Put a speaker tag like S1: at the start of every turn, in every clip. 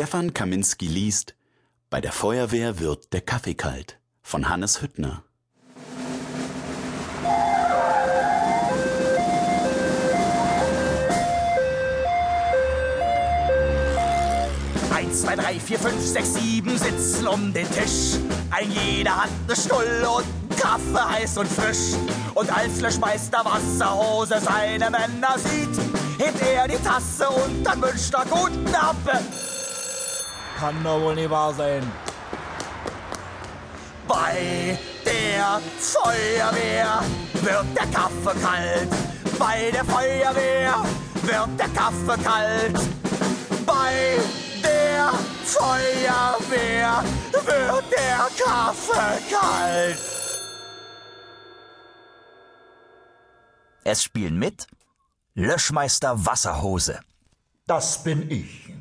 S1: Stefan Kaminski liest Bei der Feuerwehr wird der Kaffee kalt von Hannes Hüttner.
S2: Eins, zwei, drei, vier, fünf, sechs, sieben sitzen um den Tisch. Ein jeder hat ne Stulle und Kaffee heiß und frisch. Und als Löschmeister Wasserhose seine Männer sieht, hebt er die Tasse und dann wünscht er guten Appetit.
S3: Kann doch wohl nicht wahr sein.
S2: Bei der Feuerwehr wird der Kaffee kalt. Bei der Feuerwehr wird der Kaffee kalt. Bei der Feuerwehr wird der Kaffee kalt.
S4: Es spielen mit Löschmeister Wasserhose,
S5: Das bin ich.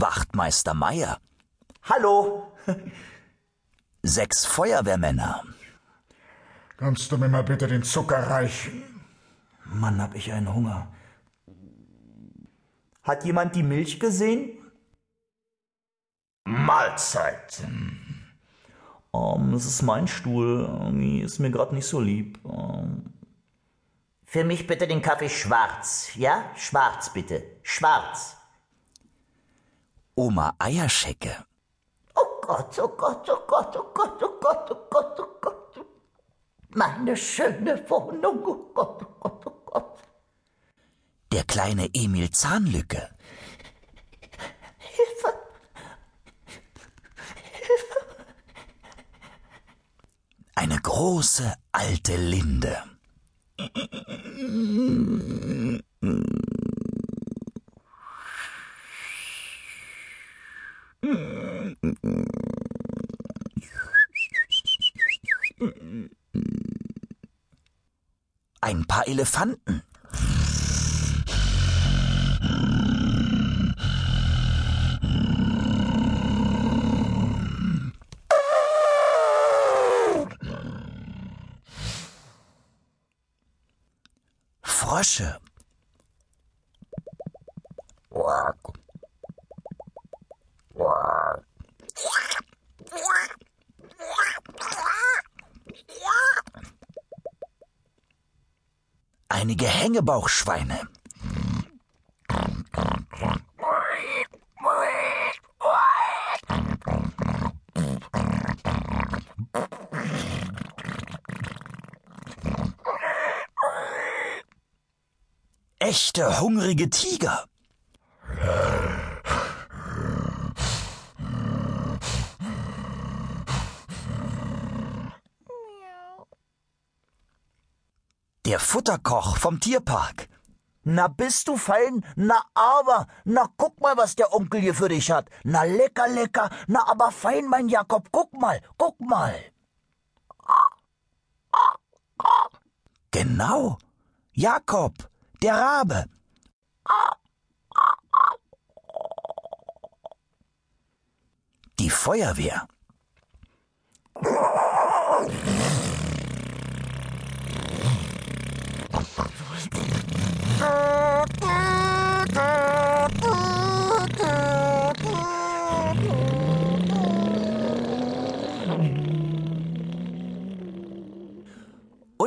S4: Wachtmeister Meier,
S2: Hallo,
S4: sechs Feuerwehrmänner,
S5: Kannst du mir mal bitte den Zucker reichen?
S3: Mann, hab ich einen Hunger.
S2: hat jemand die Milch gesehen?
S5: Mahlzeit.
S3: Ähm, das ist mein Stuhl. Irgendwie ist mir gerade nicht so lieb. Ähm,
S6: Für mich bitte den Kaffee schwarz. Ja? Schwarz bitte. Schwarz.
S4: Oma Eierschecke,
S6: Oh Gott, oh Gott, oh Gott, oh Gott, oh Gott, oh Gott, oh Gott. Meine schöne Wohnung, oh Gott, oh Gott, oh Gott.
S4: der kleine Emil Zahnlücke,
S6: Hilfe,
S4: eine große alte Linde. Ein paar Elefanten. Frösche. Einige Hängebauchschweine. Echte hungrige Tiger. Der Futterkoch vom Tierpark.
S3: Na bist du fein? Na aber, na guck mal, was der Onkel hier für dich hat. Na lecker, lecker, na aber fein, mein Jakob, guck mal, guck mal.
S4: Genau. Jakob, der Rabe. Die Feuerwehr.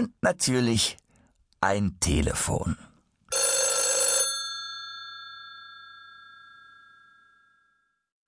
S4: Und natürlich ein Telefon.